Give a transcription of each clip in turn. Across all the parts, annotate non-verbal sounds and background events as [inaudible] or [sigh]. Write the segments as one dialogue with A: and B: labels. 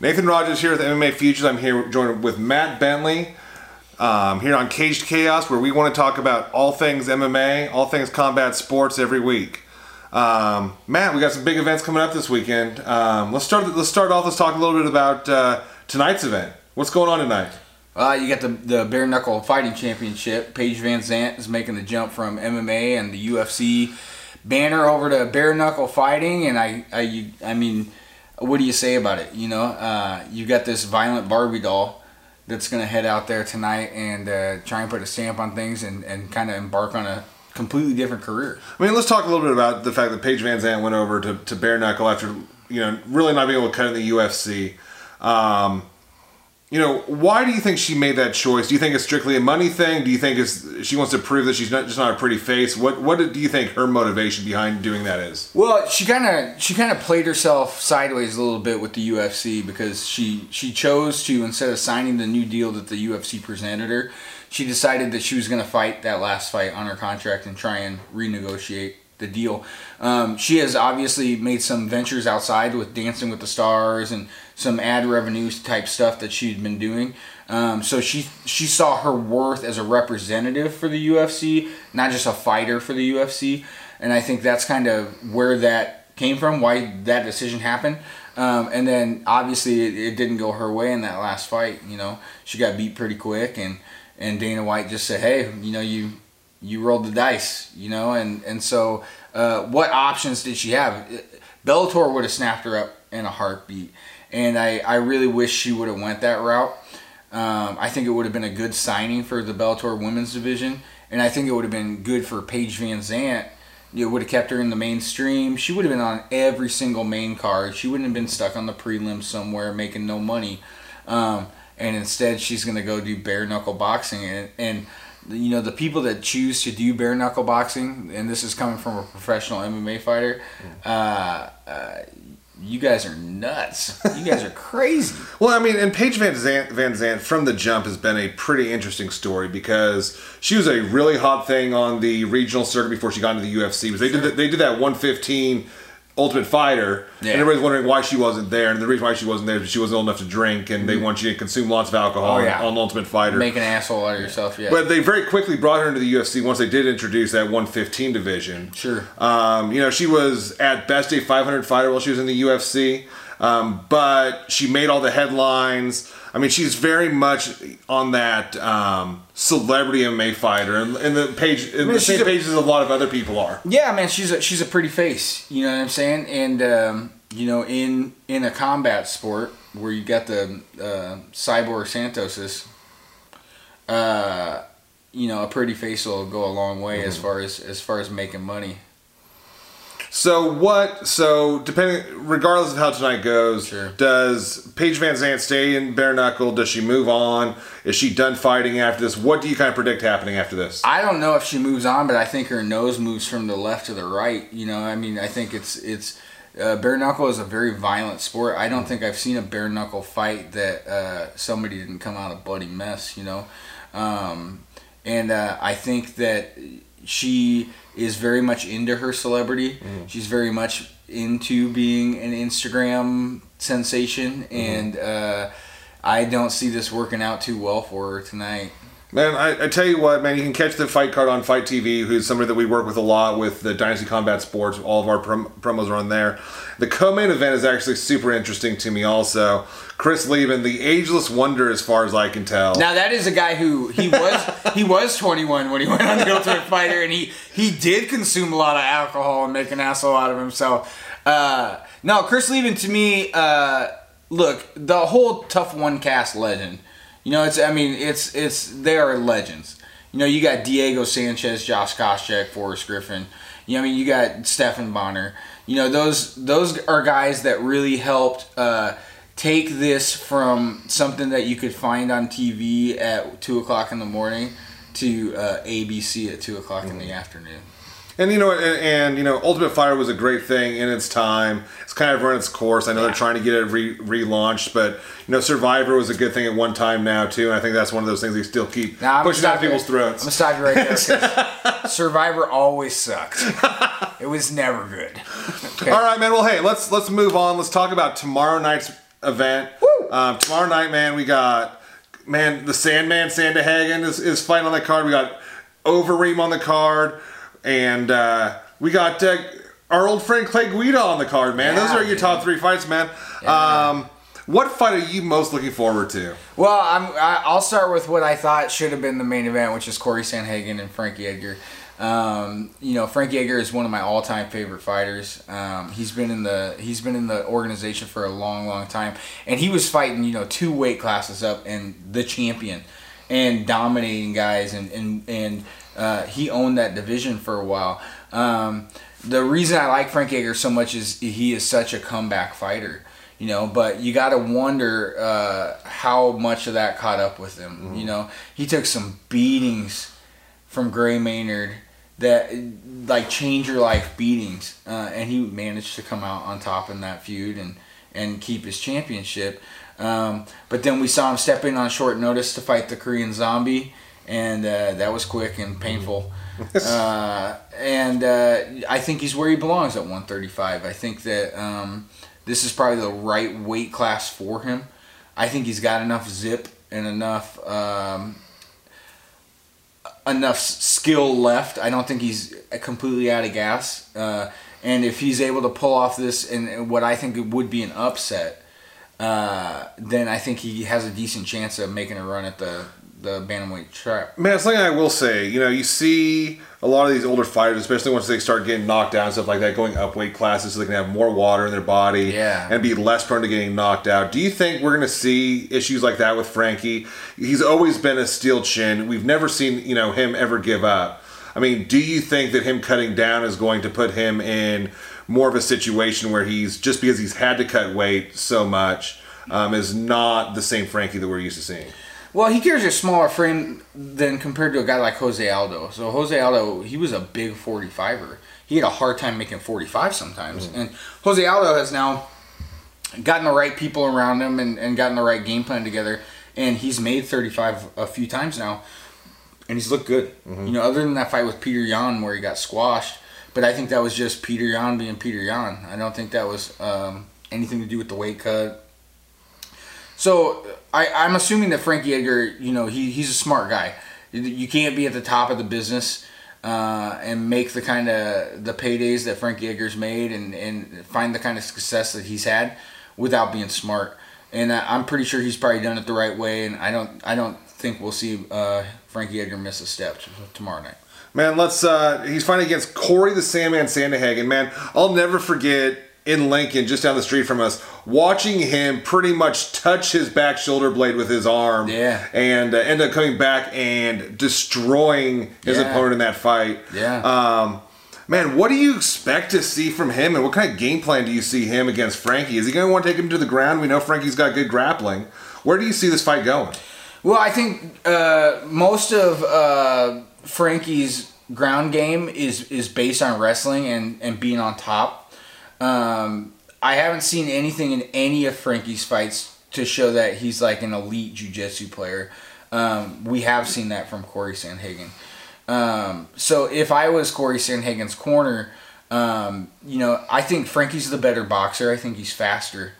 A: Nathan Rogers here with MMA Futures. I'm here joined with Matt Bentley um, here on Caged Chaos, where we want to talk about all things MMA, all things combat sports every week. Um, Matt, we got some big events coming up this weekend. Um, let's start. Let's start off. Let's talk a little bit about uh, tonight's event. What's going on tonight?
B: Uh, you got the the bare knuckle fighting championship. Paige VanZant is making the jump from MMA and the UFC banner over to bare knuckle fighting, and I I I mean what do you say about it? You know, uh, you got this violent Barbie doll that's going to head out there tonight and uh, try and put a stamp on things and, and kind of embark on a completely different career.
A: I mean, let's talk a little bit about the fact that Paige Van VanZant went over to, to bare knuckle after, you know, really not being able to cut in the UFC. Um, you know, why do you think she made that choice? Do you think it's strictly a money thing? Do you think it's she wants to prove that she's not just not a pretty face? What what do you think her motivation behind doing that is?
B: Well, she kind of she kind of played herself sideways a little bit with the UFC because she she chose to instead of signing the new deal that the UFC presented her, she decided that she was going to fight that last fight on her contract and try and renegotiate the deal. Um, she has obviously made some ventures outside with Dancing with the Stars and some ad revenues type stuff that she'd been doing. Um, so she she saw her worth as a representative for the UFC, not just a fighter for the UFC. And I think that's kind of where that came from, why that decision happened. Um, and then obviously it, it, didn't go her way in that last fight. You know, she got beat pretty quick, and and Dana White just said, "Hey, you know, you you rolled the dice." You know, and and so uh, what options did she have? Bellator would have snapped her up in a heartbeat and I, I really wish she would have went that route. Um, I think it would have been a good signing for the Bellator women's division, and I think it would have been good for Paige VanZant. It would have kept her in the mainstream. She would have been on every single main card. She wouldn't have been stuck on the prelims somewhere making no money. Um, and instead, she's going to go do bare knuckle boxing. And, and, you know, the people that choose to do bare knuckle boxing, and this is coming from a professional MMA fighter, uh, uh, you guys are nuts. You guys are [laughs] crazy.
A: well, I mean, and Paige Van Zant, VanZant from the jump has been a pretty interesting story because she was a really hot thing on the regional circuit before she got into the UFC. They did they did that 115 Ultimate Fighter, yeah. and everybody's wondering why she wasn't there. And the reason why she wasn't there is she wasn't old enough to drink, and they mm-hmm. want you to consume lots of alcohol oh, yeah. on Ultimate Fighter.
B: Make an asshole out of yourself, yeah.
A: But they very quickly brought her into the UFC once they did introduce that 115 division.
B: Sure.
A: Um, you know, she was at best a 500 fighter while she was in the UFC, um, but she made all the headlines. I mean, she's very much on that um, celebrity MMA fighter, and, and the page, in the same page as a lot of other people are.
B: Yeah, man, she's a she's a pretty face. You know what I'm saying? And um, you know, in in a combat sport where you got the uh, cyborg Santoses, uh, you know, a pretty face will go a long way mm-hmm. as far as as far as making money.
A: So what? So depending, regardless of how tonight goes, sure. does Paige VanZant stay in bare knuckle? Does she move on? Is she done fighting after this? What do you kind of predict happening after this?
B: I don't know if she moves on, but I think her nose moves from the left to the right. You know, I mean, I think it's it's uh, bare knuckle is a very violent sport. I don't think I've seen a bare knuckle fight that uh, somebody didn't come out a bloody mess. You know, um, and uh, I think that she is very much into her celebrity. Mm-hmm. She's very much into being an Instagram sensation, mm-hmm. and uh, I don't see this working out too well for her tonight.
A: Man, I, I, tell you what, man, you can catch the fight card on FITE TV, who's somebody that we work with a lot with the Dynasty Combat Sports. All of our prom- promos are on there. The co-main event is actually super interesting to me. Also, Chris Leben, the ageless wonder, as far as I can tell.
B: Now that is a guy who he was [laughs] he was 21 when he went on the Ultimate Fighter, and he he did consume a lot of alcohol and make an asshole out of himself. Uh, no, Chris Leben to me, uh, look, the whole TUF One cast legend you know, it's I mean, it's it's they are legends. You know, you got Diego Sanchez, Josh Koscheck, Forrest Griffin. You know, I mean, you got Stephan Bonnar. You know, those those are guys that really helped uh, take this from something that you could find on TV at two o'clock in the morning to uh, ABC at two o'clock mm-hmm. in the mm-hmm. afternoon.
A: And you know, and, and, you know, Ultimate Fighter was a great thing in its time. It's kind of run its course. I know yeah. they're trying to get it re- relaunched, but you know, Survivor was a good thing at one time now too. And I think that's one of those things they still keep now, pushing down people's throats.
B: I'm gonna stop you right there. [laughs] Survivor always sucked. [laughs] it was never good.
A: Okay. All right, man. Well, hey, let's let's move on. Let's talk about tomorrow night's event. Woo! Um, tomorrow night, man, we got man the Sandman Sandhagen is, is fighting on the card. We got Overeem on the card, and uh, we got uh, our old friend Clay Guida on the card, man.
B: Yeah,
A: Those are your
B: dude.
A: top three fights, man.
B: Yeah.
A: Um, what fight are you most looking forward to?
B: Well, I'm, I'll start with what I thought should have been the main event, which is Corey Sandhagen and Frankie Edgar. Um, you know, Frankie Edgar is one of my all-time favorite fighters. Um, he's been in the he's been in the organization for a long, long time, and he was fighting you know two weight classes up and the champion, and dominating guys, and and and uh, he owned that division for a while. Um, the reason I like Frank Edgar so much is he is such a comeback fighter you know but you got to wonder uh, how much of that caught up with him you know? He took some beatings from gray maynard that like change your life beatings uh, and he managed to come out on top in that feud and and keep his championship. Um, but then we saw him step in on short notice to fight the korean zombie and uh, that was quick and painful [laughs] uh, and uh, I think he's where he belongs at 135. I think that um, this is probably the right weight class for him. I think he's got enough zip and enough um, enough skill left. I don't think he's completely out of gas. Uh, and if he's able to pull off this and what I think it would be an upset, uh, then I think he has a decent chance of making a run at the the bantamweight trap.
A: Man, something I will say, you know, you see a lot of these older fighters, especially once they start getting knocked down and stuff like that, going up weight classes so they can have more water in their body
B: Yeah.
A: and be less prone to getting knocked out. Do you think we're going to see issues like that with Frankie? He's always been a steel chin. We've never seen, you know, him ever give up. I mean, do you think that him cutting down is going to put him in more of a situation where he's just because he's had to cut weight so much um, is not the same Frankie that we're used to seeing?
B: Well, he carries a smaller frame than compared to a guy like Jose Aldo. So Jose Aldo, he was a big 45er. He had a hard time making 45 sometimes. And Jose Aldo has now gotten the right people around him and, and gotten the right game plan together. And he's made 35 a few times now. And he's looked good. You know, other than that fight with Peter Yan where he got squashed. But I think that was just Peter Yan being Peter Yan. I don't think that was um, anything to do with the weight cut. So I, I'm assuming that Frankie Edgar, you know, he, he's a smart guy. You can't be at the top of the business uh, and make the kind of the paydays that Frankie Edgar's made and, and find the kind of success that he's had without being smart. And I- I'm pretty sure he's probably done it the right way. And I don't I don't think we'll see uh, Frankie Edgar miss a step tomorrow night.
A: Man, let's. uh He's fighting against Corey the Sandman Sandhagen. Man, I'll never forget in Lincoln, just down the street from us, watching him pretty much touch his back shoulder blade with his arm.
B: Yeah.
A: And uh, end up coming back and destroying his
B: Yeah.
A: opponent in that fight.
B: Yeah.
A: Um, man, what do you expect to see from him, and what kind of game plan do you see him against Frankie? Is he going to want to take him to the ground? We know Frankie's got good grappling. Where do you see this fight going?
B: Well, I think uh, most of uh, Frankie's ground game is is based on wrestling and, and being on top. Um, I haven't seen anything in any of Frankie's fights to show that he's like an elite jiu-jitsu player. Um, we have seen that from Corey Sandhagen. Um, so if I was Corey Sandhagen's corner, um, you know, I think Frankie's the better boxer. I think he's faster.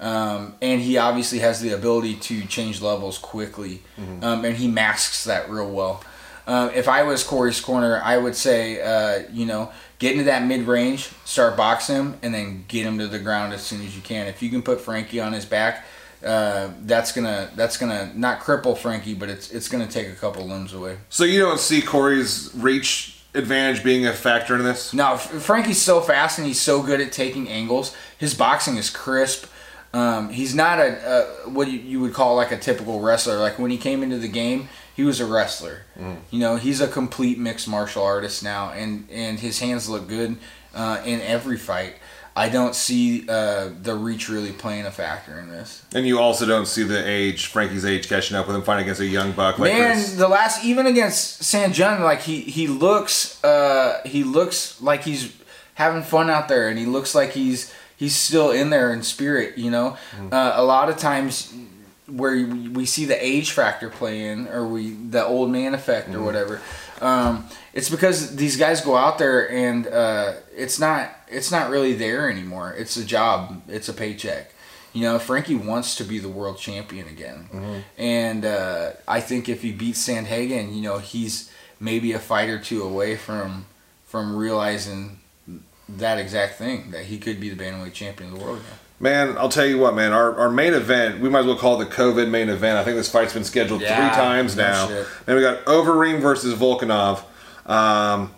B: Um, and he obviously has the ability to change levels quickly, um, and he masks that real well. Um, if I was Corey's corner, I would say, uh, you know, get into that mid range, start boxing him, and then get him to the ground as soon as you can. If you can put Frankie on his back, uh, that's gonna that's gonna not cripple Frankie, but it's it's gonna take a couple limbs away.
A: So you don't see Corey's reach advantage being a factor in this?
B: No, Frankie's so fast and he's so good at taking angles. His boxing is crisp. Um, he's not a, a what you, you would call like a typical wrestler. Like when he came into the game, he was a wrestler. You know, he's a complete mixed martial artist now, and and his hands look good uh, in every fight. I don't see uh, the reach really playing a factor in this.
A: And you also don't see the age, Frankie's age, catching up with him fighting against a young buck like
B: Man, the last even against San Jun, like he he looks uh he looks like he's having fun out there, and he looks like he's he's still in there in spirit. You know, uh, a lot of times where we see the age factor play in, or we the old man effect, or whatever. Um, it's because these guys go out there and uh, it's not it's not really there anymore. It's a job. It's a paycheck. You know, Frankie wants to be the world champion again, and uh, I think if he beats Sandhagen, you know, he's maybe a fight or two away from from realizing that exact thing that he could be the bantamweight champion of the world again.
A: Man, I'll tell you what, man. Our, our main event, we might as well call it the COVID main event. I think this fight's been scheduled
B: Yeah,
A: three times
B: no
A: now.
B: shit.
A: And we got Overeem versus Volkanov. Um,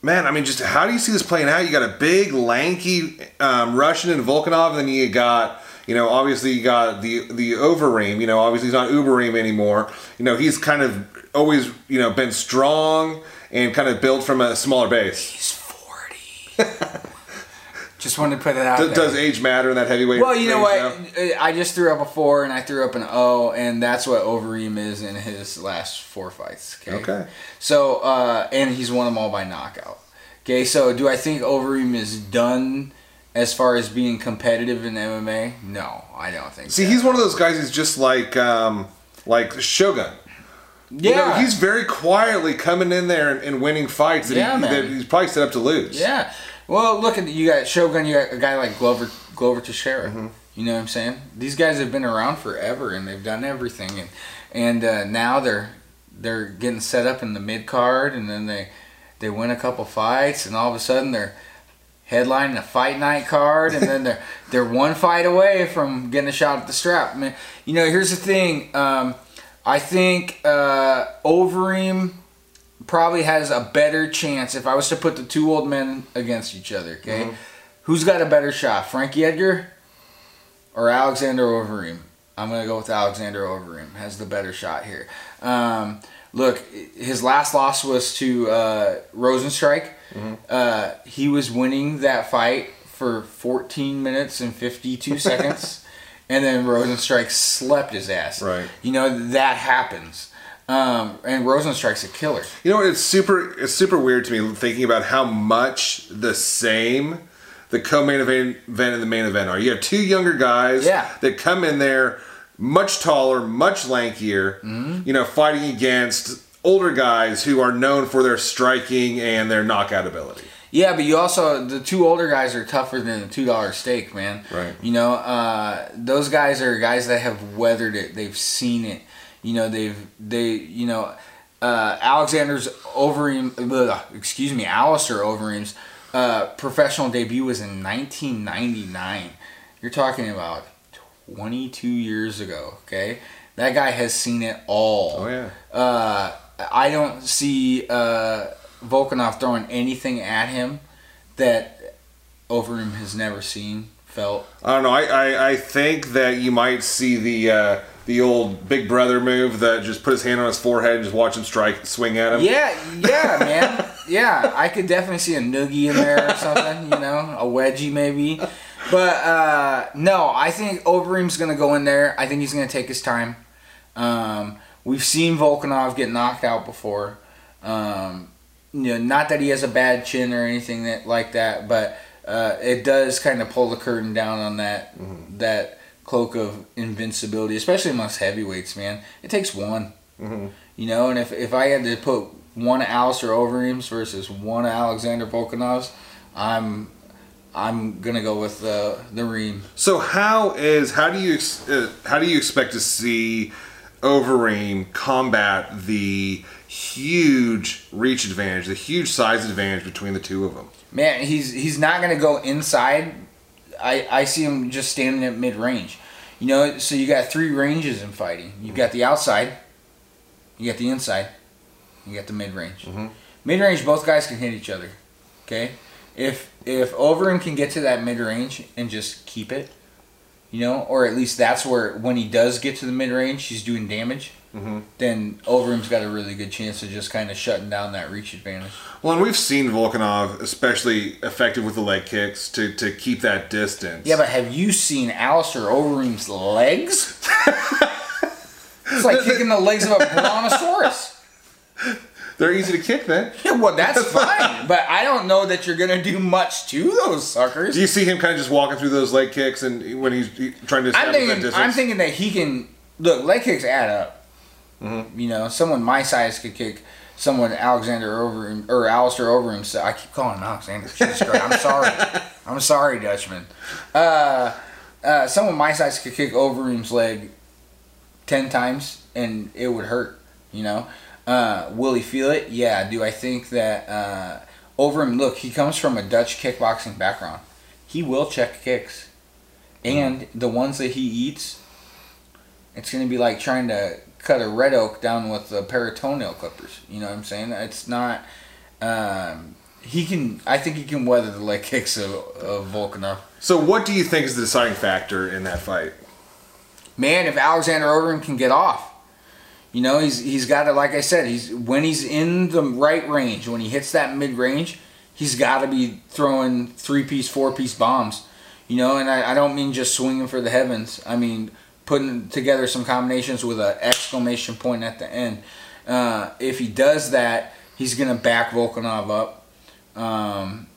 A: man, I mean, just how do you see this playing out? You got a big, lanky um, Russian in Volkanov, and then you got, you know, obviously you got the the Overeem. You know, obviously he's not Ubereem anymore. You know, he's kind of always, you know, been strong and kind of built from a smaller base.
B: He's forty. [laughs] Just wanted to put it out
A: Does,
B: there.
A: does age matter in that heavyweight?
B: Well, you know what?
A: now?
B: I just threw up a four and I threw up an O, and that's what Overeem is in his last four fights. Okay.
A: Okay.
B: So, uh, and he's won them all by knockout. Okay. So, do I think Overeem is done as far as being competitive in MMA? No, I don't think. So.
A: See,
B: that.
A: he's one of those guys. He's just like um, like Shogun.
B: yeah.
A: You know, he's very quietly coming in there and, and winning fights that,
B: Yeah,
A: he, that he's probably set up to lose.
B: Yeah. Well, look at you got Shogun. You got a guy like Glover Glover Teixeira.
A: Mm-hmm.
B: You know what I'm saying? These guys have been around forever and they've done everything, and and uh, now they're they're getting set up in the mid card, and then they they win a couple fights, and all of a sudden they're headlining a fight night card, and then they're [laughs] they're one fight away from getting a shot at the strap. I mean, you know, here's the thing. Um, I think uh, Overeem probably has a better chance if I was to put the two old men against each other. Okay,
A: Mm-hmm.
B: who's got a better shot, Frankie Edgar or Alexander Overeem? I'm gonna go with Alexander Overeem has the better shot here. Um, look, his last loss was to uh, Rozenstruik.
A: Mm-hmm.
B: Uh, he was winning that fight for 14 minutes and 52 seconds, [laughs] and then Rozenstruik slept his ass.
A: Right.
B: You know that happens. Um, and Rozenstruik's a killer.
A: You know what? It's super. It's super weird to me thinking about how much the same the co-main event event and the main event are. You have two younger guys
B: Yeah.
A: that come in there much taller, much lankier.
B: Mm-hmm.
A: You know, fighting against older guys who are known for their striking and their knockout ability.
B: Yeah, but you also the two older guys are tougher than a two dollar steak, man.
A: Right.
B: You know, uh, those guys are guys that have weathered it. They've seen it. You know, they've they you know, uh, Alexander's Overeem, excuse me, Alistair Overeem's uh, professional debut was in 1999. You're talking about 22 years ago. Okay, that guy has seen it all.
A: Oh yeah.
B: Uh, I don't see uh, Volkanov throwing anything at him that Overeem has never seen, felt.
A: I don't know. I, I, I think that you might see the uh, the old Big Brother move that just put his hand on his forehead and just watch him strike, swing at him.
B: Yeah, yeah, man. Yeah, I could definitely see a noogie in there or something, you know, a wedgie maybe. But uh, no, I think Overeem's going to go in there. I think he's going to take his time. Um, we've seen Volkanov get knocked out before. Um, you know, not that he has a bad chin or anything that like that, but uh, it does kind of pull the curtain down on that that cloak of invincibility, especially amongst heavyweights. Man, it takes one. You know, and if, if I had to put one Alistair Overeems versus one Alexander Volkanovs, I'm I'm gonna go with uh, the Reem.
A: So how is how do you ex- uh, how do you expect to see Overeem combat the huge reach advantage, the huge size advantage between the two of them?
B: Man, he's he's not gonna go inside. I I see him just standing at mid range. You know, so you got three ranges in fighting. You got the outside, you got the inside, you got the mid range. Mid mm-hmm. range, both guys can hit each other. Okay, if if Overeem can get to that mid range and just keep it, you know, or at least that's where when he does get to the mid range, he's doing damage. Then Overeem's got a really good chance of just kind of shutting down that reach advantage.
A: Well, and we've seen Volkanov especially effective with the leg kicks to, to keep that distance.
B: Yeah, but have you seen Alistair Overeem's legs? it's like kicking the legs of a brontosaurus.
A: they're easy to kick. Then
B: Yeah, well, that's [laughs] fine, but I don't know that you're gonna do much to those suckers.
A: do you see him kind of just walking through those leg kicks and when he's he- trying to
B: I'm
A: establish that distance?
B: I'm thinking that he can look. Leg kicks add up.
A: Mm-hmm.
B: You know, someone my size could kick someone Alexander Overeem or Alistair Overeem. I keep calling him Alexander. I'm sorry. [laughs] I'm sorry, Dutchman. Uh, uh, someone my size could kick Overeem's leg ten times and it would hurt. You know, uh, will he feel it? Yeah. Do I think that uh, Overeem? Look, he comes from a Dutch kickboxing background. He will check kicks, and the ones that he eats, it's gonna be like trying to cut a red oak down with a pair of toenail clippers. You know what I'm saying? It's not. Um, he can. I think he can weather the leg [laughs] kicks of, of Volkanov.
A: So, what do you think is the deciding factor in that fight?
B: Man, if Alexander Overeem can get off, you know, he's he's got to. Like I said, he's when he's in the right range, when he hits that mid range, he's got to be throwing three piece, four piece bombs. You know, and I, I don't mean just swinging for the heavens. I mean putting together some combinations with an exclamation point at the end. Uh, if he does that, he's gonna back Volkanov up. Um,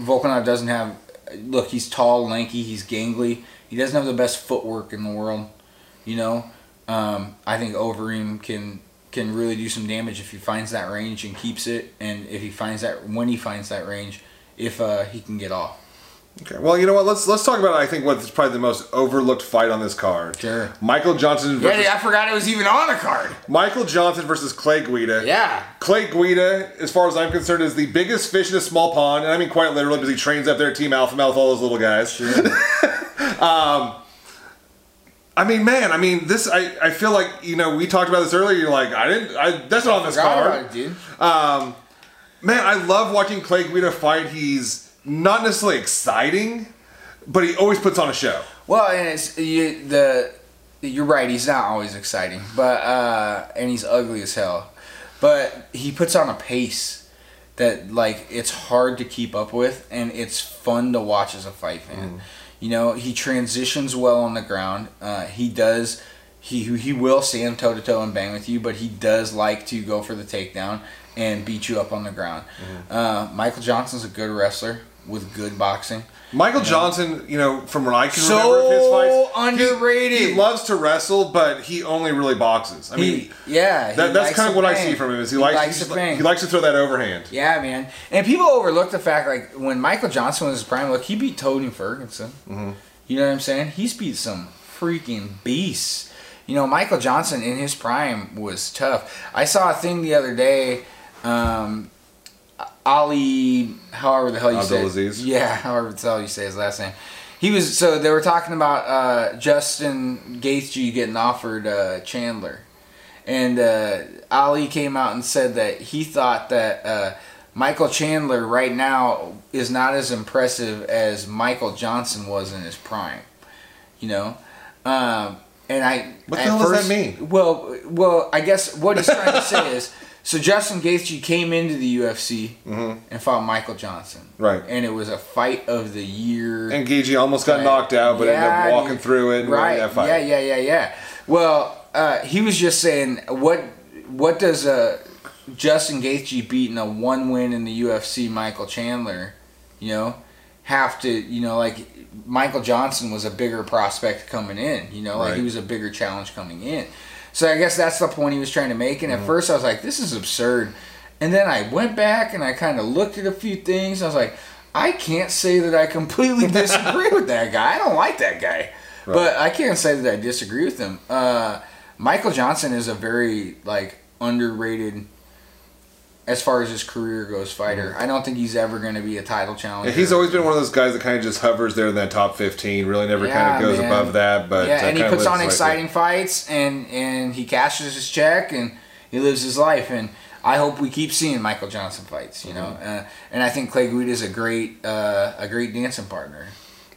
B: Volkanov doesn't have. Look, he's tall, lanky, he's gangly. He doesn't have the best footwork in the world. You know, um, I think Overeem can can really do some damage if he finds that range and keeps it, and if he finds that when he finds that range, if uh, he can get off.
A: Okay. Well, you know what? Let's let's talk about I think what's probably the most overlooked fight on this card.
B: Sure.
A: Michael Johnson versus
B: Yeah, I forgot it was even on a card.
A: Michael Johnson versus Clay Guida.
B: Yeah.
A: Clay Guida, as far as I'm concerned, is the biggest fish in a small pond, and I mean quite literally because he trains up there at Team Alpha Male with all those little guys.
B: Sure. [laughs]
A: Um, I mean, man, I mean, this. I, I feel like you know we talked about this earlier. You're like, I didn't. I that's not on this card.
B: about it, dude.
A: Um, man, I love watching Clay Guida fight. He's not necessarily exciting, but he always puts on a show.
B: Well, and it's you, the you're right. He's not always exciting, but uh, and he's ugly as hell. But he puts on a pace that like it's hard to keep up with, and it's fun to watch as a fight fan. You know, he transitions well on the ground. Uh, he does. He he will stand toe to toe and bang with you, but he does like to go for the takedown and beat you up on the ground. Uh, Michael Johnson's a good wrestler with good boxing.
A: Michael Johnson, you know, from what I can
B: So
A: remember of his fights, he-
B: underrated.
A: He, loves to wrestle, but he only really boxes. I mean,
B: He, yeah, he
A: that, that's kind of what I see from him. Is he, likes,
B: likes
A: he,
B: to bang.
A: he likes to throw that overhand.
B: Yeah, man. And people overlook the fact, like, when Michael Johnson was his prime, look, he beat Tony Ferguson.
A: Mm-hmm.
B: You know what I'm saying? He's beat some freaking beasts. You know, Michael Johnson in his prime was tough. I saw a thing the other day. Um, Ali, however the hell you say, it. Yeah, however the hell you say his last name. He was so they were talking about uh, Justin Gaethje getting offered uh, Chandler, and uh, Ali came out and said that he thought that uh, Michael Chandler right now is not as impressive as Michael Johnson was in his prime. You know, um, and I
A: What the hell does that mean?
B: Well, well, I guess what he's trying to say [laughs] is. So Justin Gaethje came into the UFC and fought Michael Johnson.
A: Mm-hmm. Right.
B: And it was a fight of the year.
A: And Gaethje almost got knocked out, but ended up walking through it and
B: right.
A: that fight.
B: Yeah, yeah, yeah, yeah. Well, uh, he was just saying what what does uh, Justin Gaethje beating a one win in the UFC Michael Chandler, you know, have to you know like Michael Johnson was a bigger prospect coming in, you know, like
A: Right.
B: he was a bigger challenge coming in. So I guess that's the point he was trying to make. And
A: Mm-hmm.
B: at first I was like, this is absurd. And then I went back and I kind of looked at a few things. I was like, I can't say that I completely [laughs] disagree with that guy. I don't like that guy. But I can't say that I disagree with him. Uh, Michael Johnson is a very like underrated as far as his career goes fighter. I don't think he's ever going to be a title challenger.
A: Mm-hmm. Yeah, he's always been one of those guys that kind of just hovers there in that top 15, really never kind of goes
B: man.
A: above that. But
B: yeah,
A: uh,
B: and he puts on exciting fights, and and he cashes his check, and he lives his life. And I hope we keep seeing Michael Johnson fights. You know,
A: Mm-hmm.
B: uh, and I think Clay Guida is a great uh, a great dancing partner.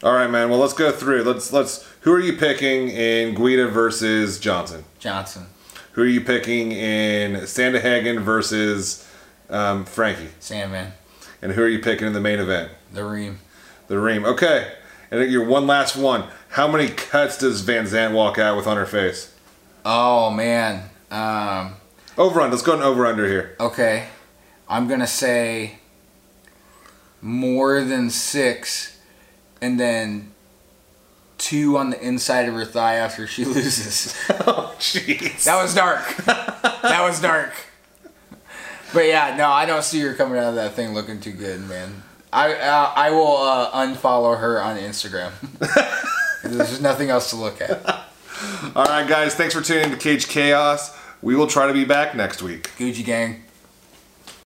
A: All right, man. Well, let's go through. Let's let's. Who are you picking in Guida versus Johnson?
B: Johnson,
A: Who are you picking in Sandhagen versus um, Frankie?
B: Sandman,
A: And who are you picking in the main event?
B: the Reem.
A: The Reem. Okay. And your one last one. How many cuts does Van Zant walk out with on her face?
B: Oh man. Um,
A: Over under. Let's go an over under here.
B: okay, I'm gonna say more than six, and then two on the inside of her thigh after she [laughs] loses. [laughs]
A: Oh, jeez.
B: That was dark. [laughs] that was dark. But yeah, no, I don't see her coming out of that thing looking too good, man. I uh, I will uh, unfollow her on Instagram. [laughs] There's just nothing else to look at.
A: All right, guys. Thanks for tuning in to Cage Chaos. We will try to be back next week.
B: Gucci gang.